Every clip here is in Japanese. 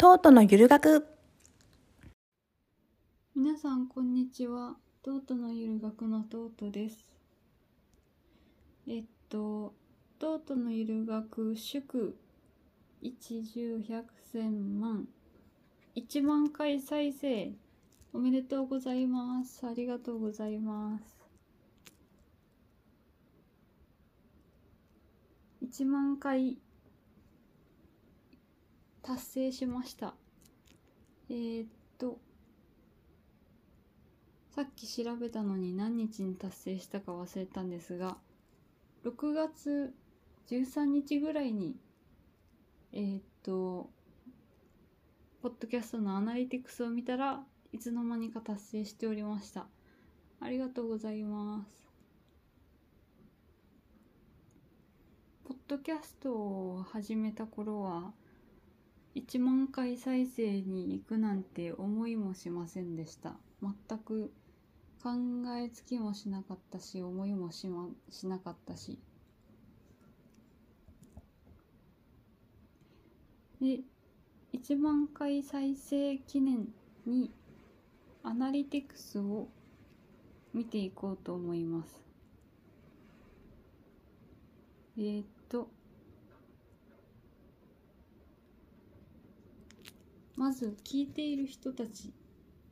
トートのゆる学。皆さんこんにちは。トートのゆる学のトートです。えっとトートのゆる学祝。一十百千万。1万回再生。おめでとうございます。ありがとうございます。1万回達成しました。えー、っとさっき調べたのに何日に達成したか忘れたんですが6月13日ぐらいにえー、っとポッドキャストのアナリティクスを見たらいつの間にか達成しておりました。ありがとうございます。ポッドキャストを始めた頃は1万回再生に行くなんて思いもしませんでした。全く考えつきもしなかったし思いもし,、ま、しなかったし。で1万回再生記念にアナリティクスを見ていこうと思います。えー、っとまず聞いている人たち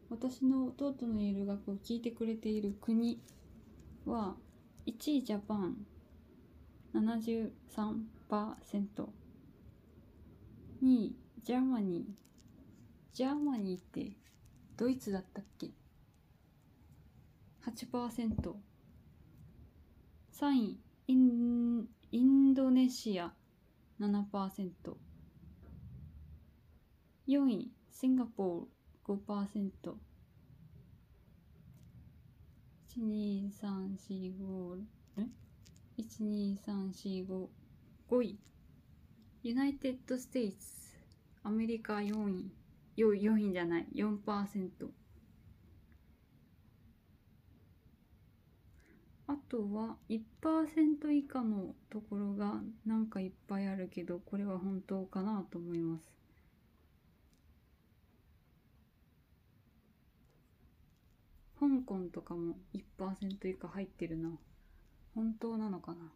私のトートのいる学校を聞いてくれている国は1位 Japan 73%。2位 Germany。ジャーマニーってドイツだったっけ ?8%。3位インインドネシア7%。4位シンガポール5%。12345え12345 5位United States アメリカ4位。4位 ,4 位じゃない。4%あとは1%以下のところがなんかいっぱいあるけどこれは本当かなと思います。香港とかも1%以下入ってるな。本当なのかな。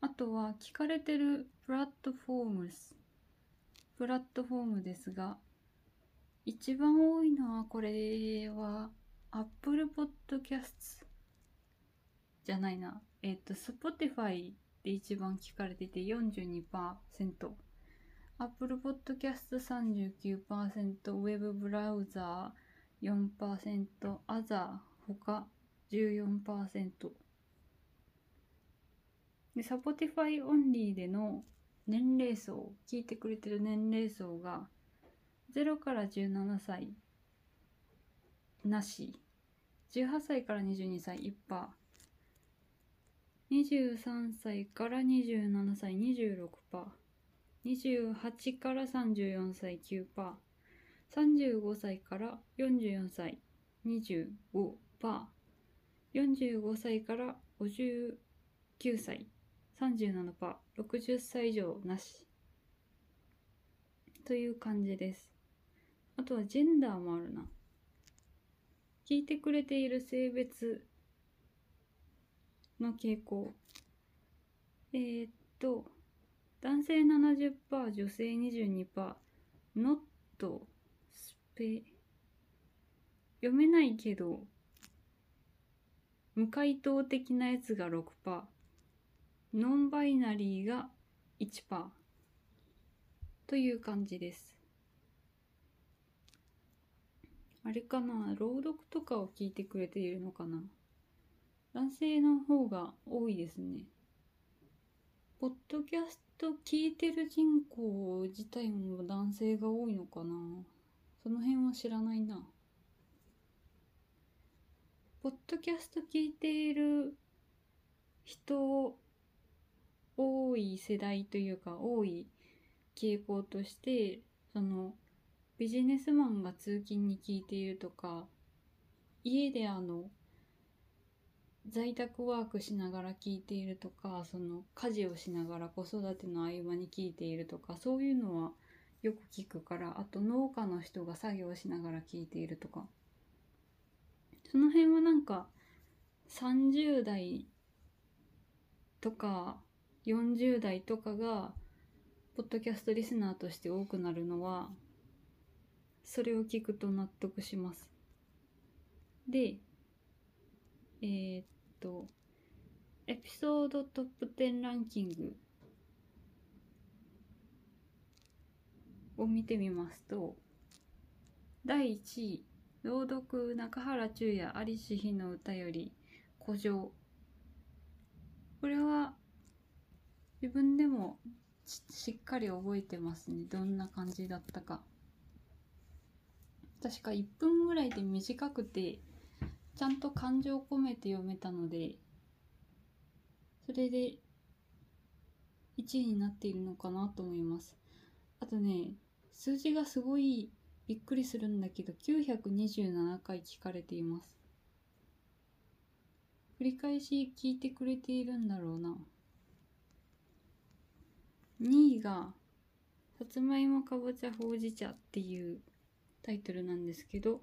あとは聞かれてるプラットフォームス。プラットフォームですが一番多いのはこれは Apple Podcasts じゃないなえっ、と Spotify で一番聞かれてて42% Apple Podcast 39%、Web ブラウザー4%、Other 他14%で、Spotify オンリーでの年齢層、聞いてくれてる年齢層が0から17歳なし、18歳から22歳1%、23歳から27歳26%、28から34歳9%、35歳から44歳25%、45歳から59歳37%、60歳以上なし。という感じです。あとはジェンダーもあるな。聞いてくれている性別の傾向。えー、っと、男性70%、女性22%、not スペ、読めないけど、無回答的なやつが6%、ノンバイナリーが1%という感じです。あれかな？朗読とかを聞いてくれているのかな？男性の方が多いですね。ポッドキャスト聞いてる人口自体も男性が多いのかな？その辺は知らないな。ポッドキャスト聞いている人多い世代というか多い傾向としてそのビジネスマンが通勤に聞いているとか家であの在宅ワークしながら聞いているとかその家事をしながら子育ての合間に聞いているとかそういうのはよく聞くからあと農家の人が作業しながら聞いているとかその辺はなんか30代とか40代とかがポッドキャストリスナーとして多くなるのはそれを聞くと納得します。でえー、っとエピソードトップ10ランキングを見てみますと第1位朗読中原中也有志日の歌より古城。これは自分でもしっかり覚えてますね。どんな感じだったか。確か1分ぐらいで短くてちゃんと感情を込めて読めたのでそれで1位になっているのかなと思います。あとね数字がすごいびっくりするんだけど927回聞かれています。繰り返し聞いてくれているんだろうな。2位が「さつまいもかぼちゃほうじ茶」っていうタイトルなんですけど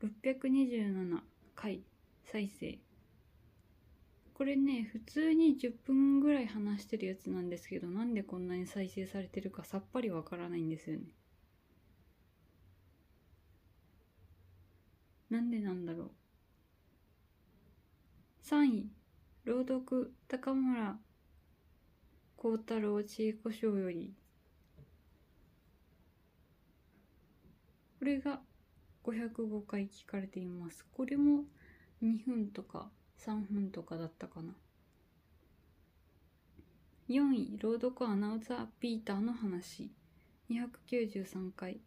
627回再生。これね普通に10分ぐらい話してるやつなんですけどなんでこんなに再生されてるかさっぱりわからないんですよね。なんでなんだろう。3位朗読高村幸太郎ちいこしょうより。これが505回聞かれています。これも2分とか3分とかだったかな。4位朗読アナウンサーピーターの話。293回。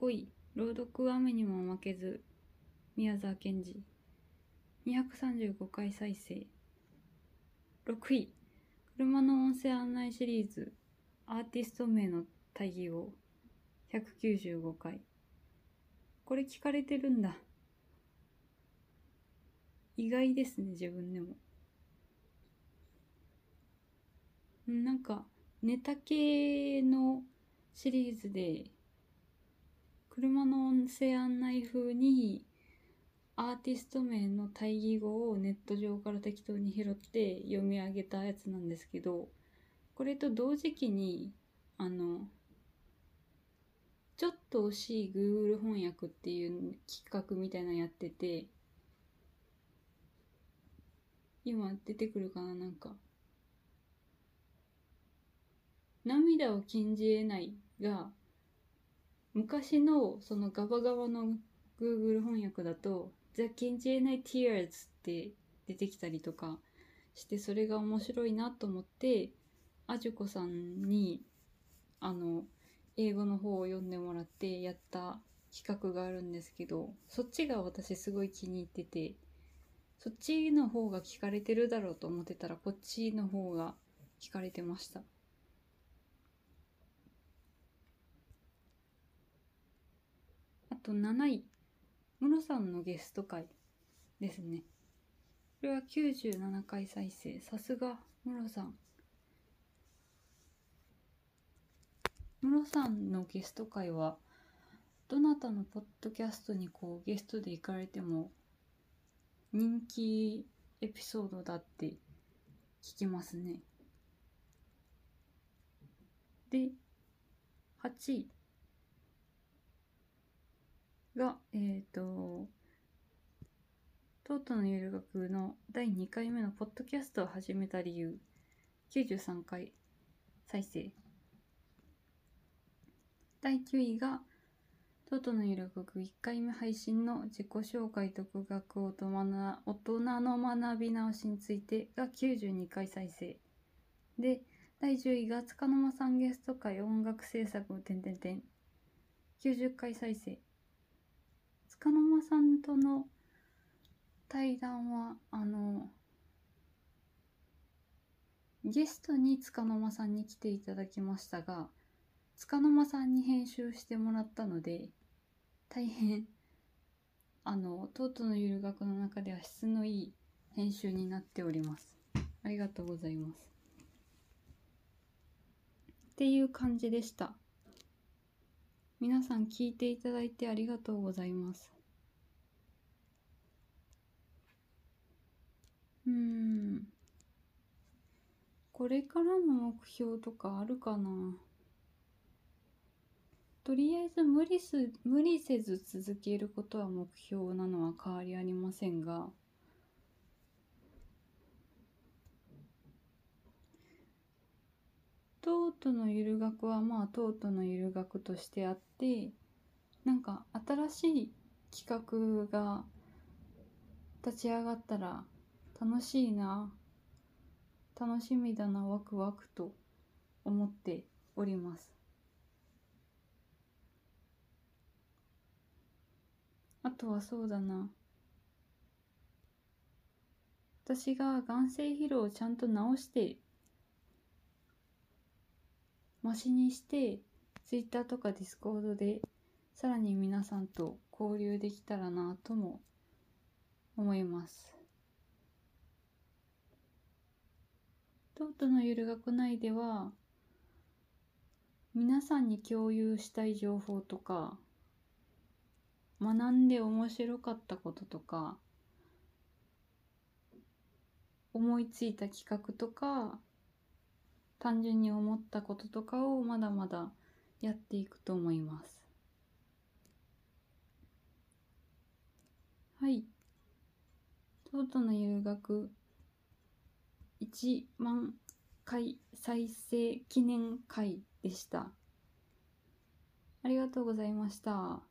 5位朗読雨にも負けず宮沢賢治。235回再生。6位車の音声案内シリーズ。アーティスト名の対義語195回。これ聞かれてるんだ。意外ですね自分でも。なんかネタ系のシリーズで車の音声案内風にアーティスト名の対義語をネット上から適当に拾って読み上げたやつなんですけどこれと同時期にあのちょっと惜しい Google 翻訳っていう企画みたいなのやってて今出てくるかななんか。涙を禁じ得ないが昔のそのガバガバの Google 翻訳だと The 禁じ得ない Tears って出てきたりとかしてそれが面白いなと思ってあじゅこさんにあの英語の方を読んでもらってやった企画があるんですけどそっちが私すごい気に入っててそっちの方が聞かれてるだろうと思ってたらこっちの方が聞かれてました。あと7位。ムロさんのゲスト会ですね。これは97回再生。さすがムロさん。ムロさんのゲスト会はどなたのポッドキャストにこうゲストで行かれても人気エピソードだって聞きますね。で、8位が、えっ、ー、と、トートのゆる学の第2回目のポッドキャストを始めた理由、93回再生。第9位が、トトのゆる学1回目配信の自己紹介独学大人の学び直しについてが92回再生。で、第10位が、つかの間さんゲスト会音楽制作点々点。90回再生。つかの間さんとの対談は、あの、ゲストにつかの間さんに来ていただきましたが、つかの間さんに編集してもらったので大変あのトートのゆる学の中では質のいい編集になっております。ありがとうございます。っていう感じでした。皆さん聞いていただいてありがとうございます。うん。これからの目標とかあるかな？とりあえず無理す無理せず続けることは目標なのは変わりありませんが。トートのゆる学はまあトートのゆる学としてあってなんか新しい企画が立ち上がったら楽しいな楽しみだなワクワクと思っております。あとはそうだな。私が眼精疲労をちゃんと治してマシにしてツイッターとか Discord でさらに皆さんと交流できたらなとも思います。トートのゆる学内では皆さんに共有したい情報とか学んで面白かったこととか思いついた企画とか単純に思ったこととかをまだまだやっていくと思います。はい。トートの留学1万回再生記念会でした。ありがとうございました。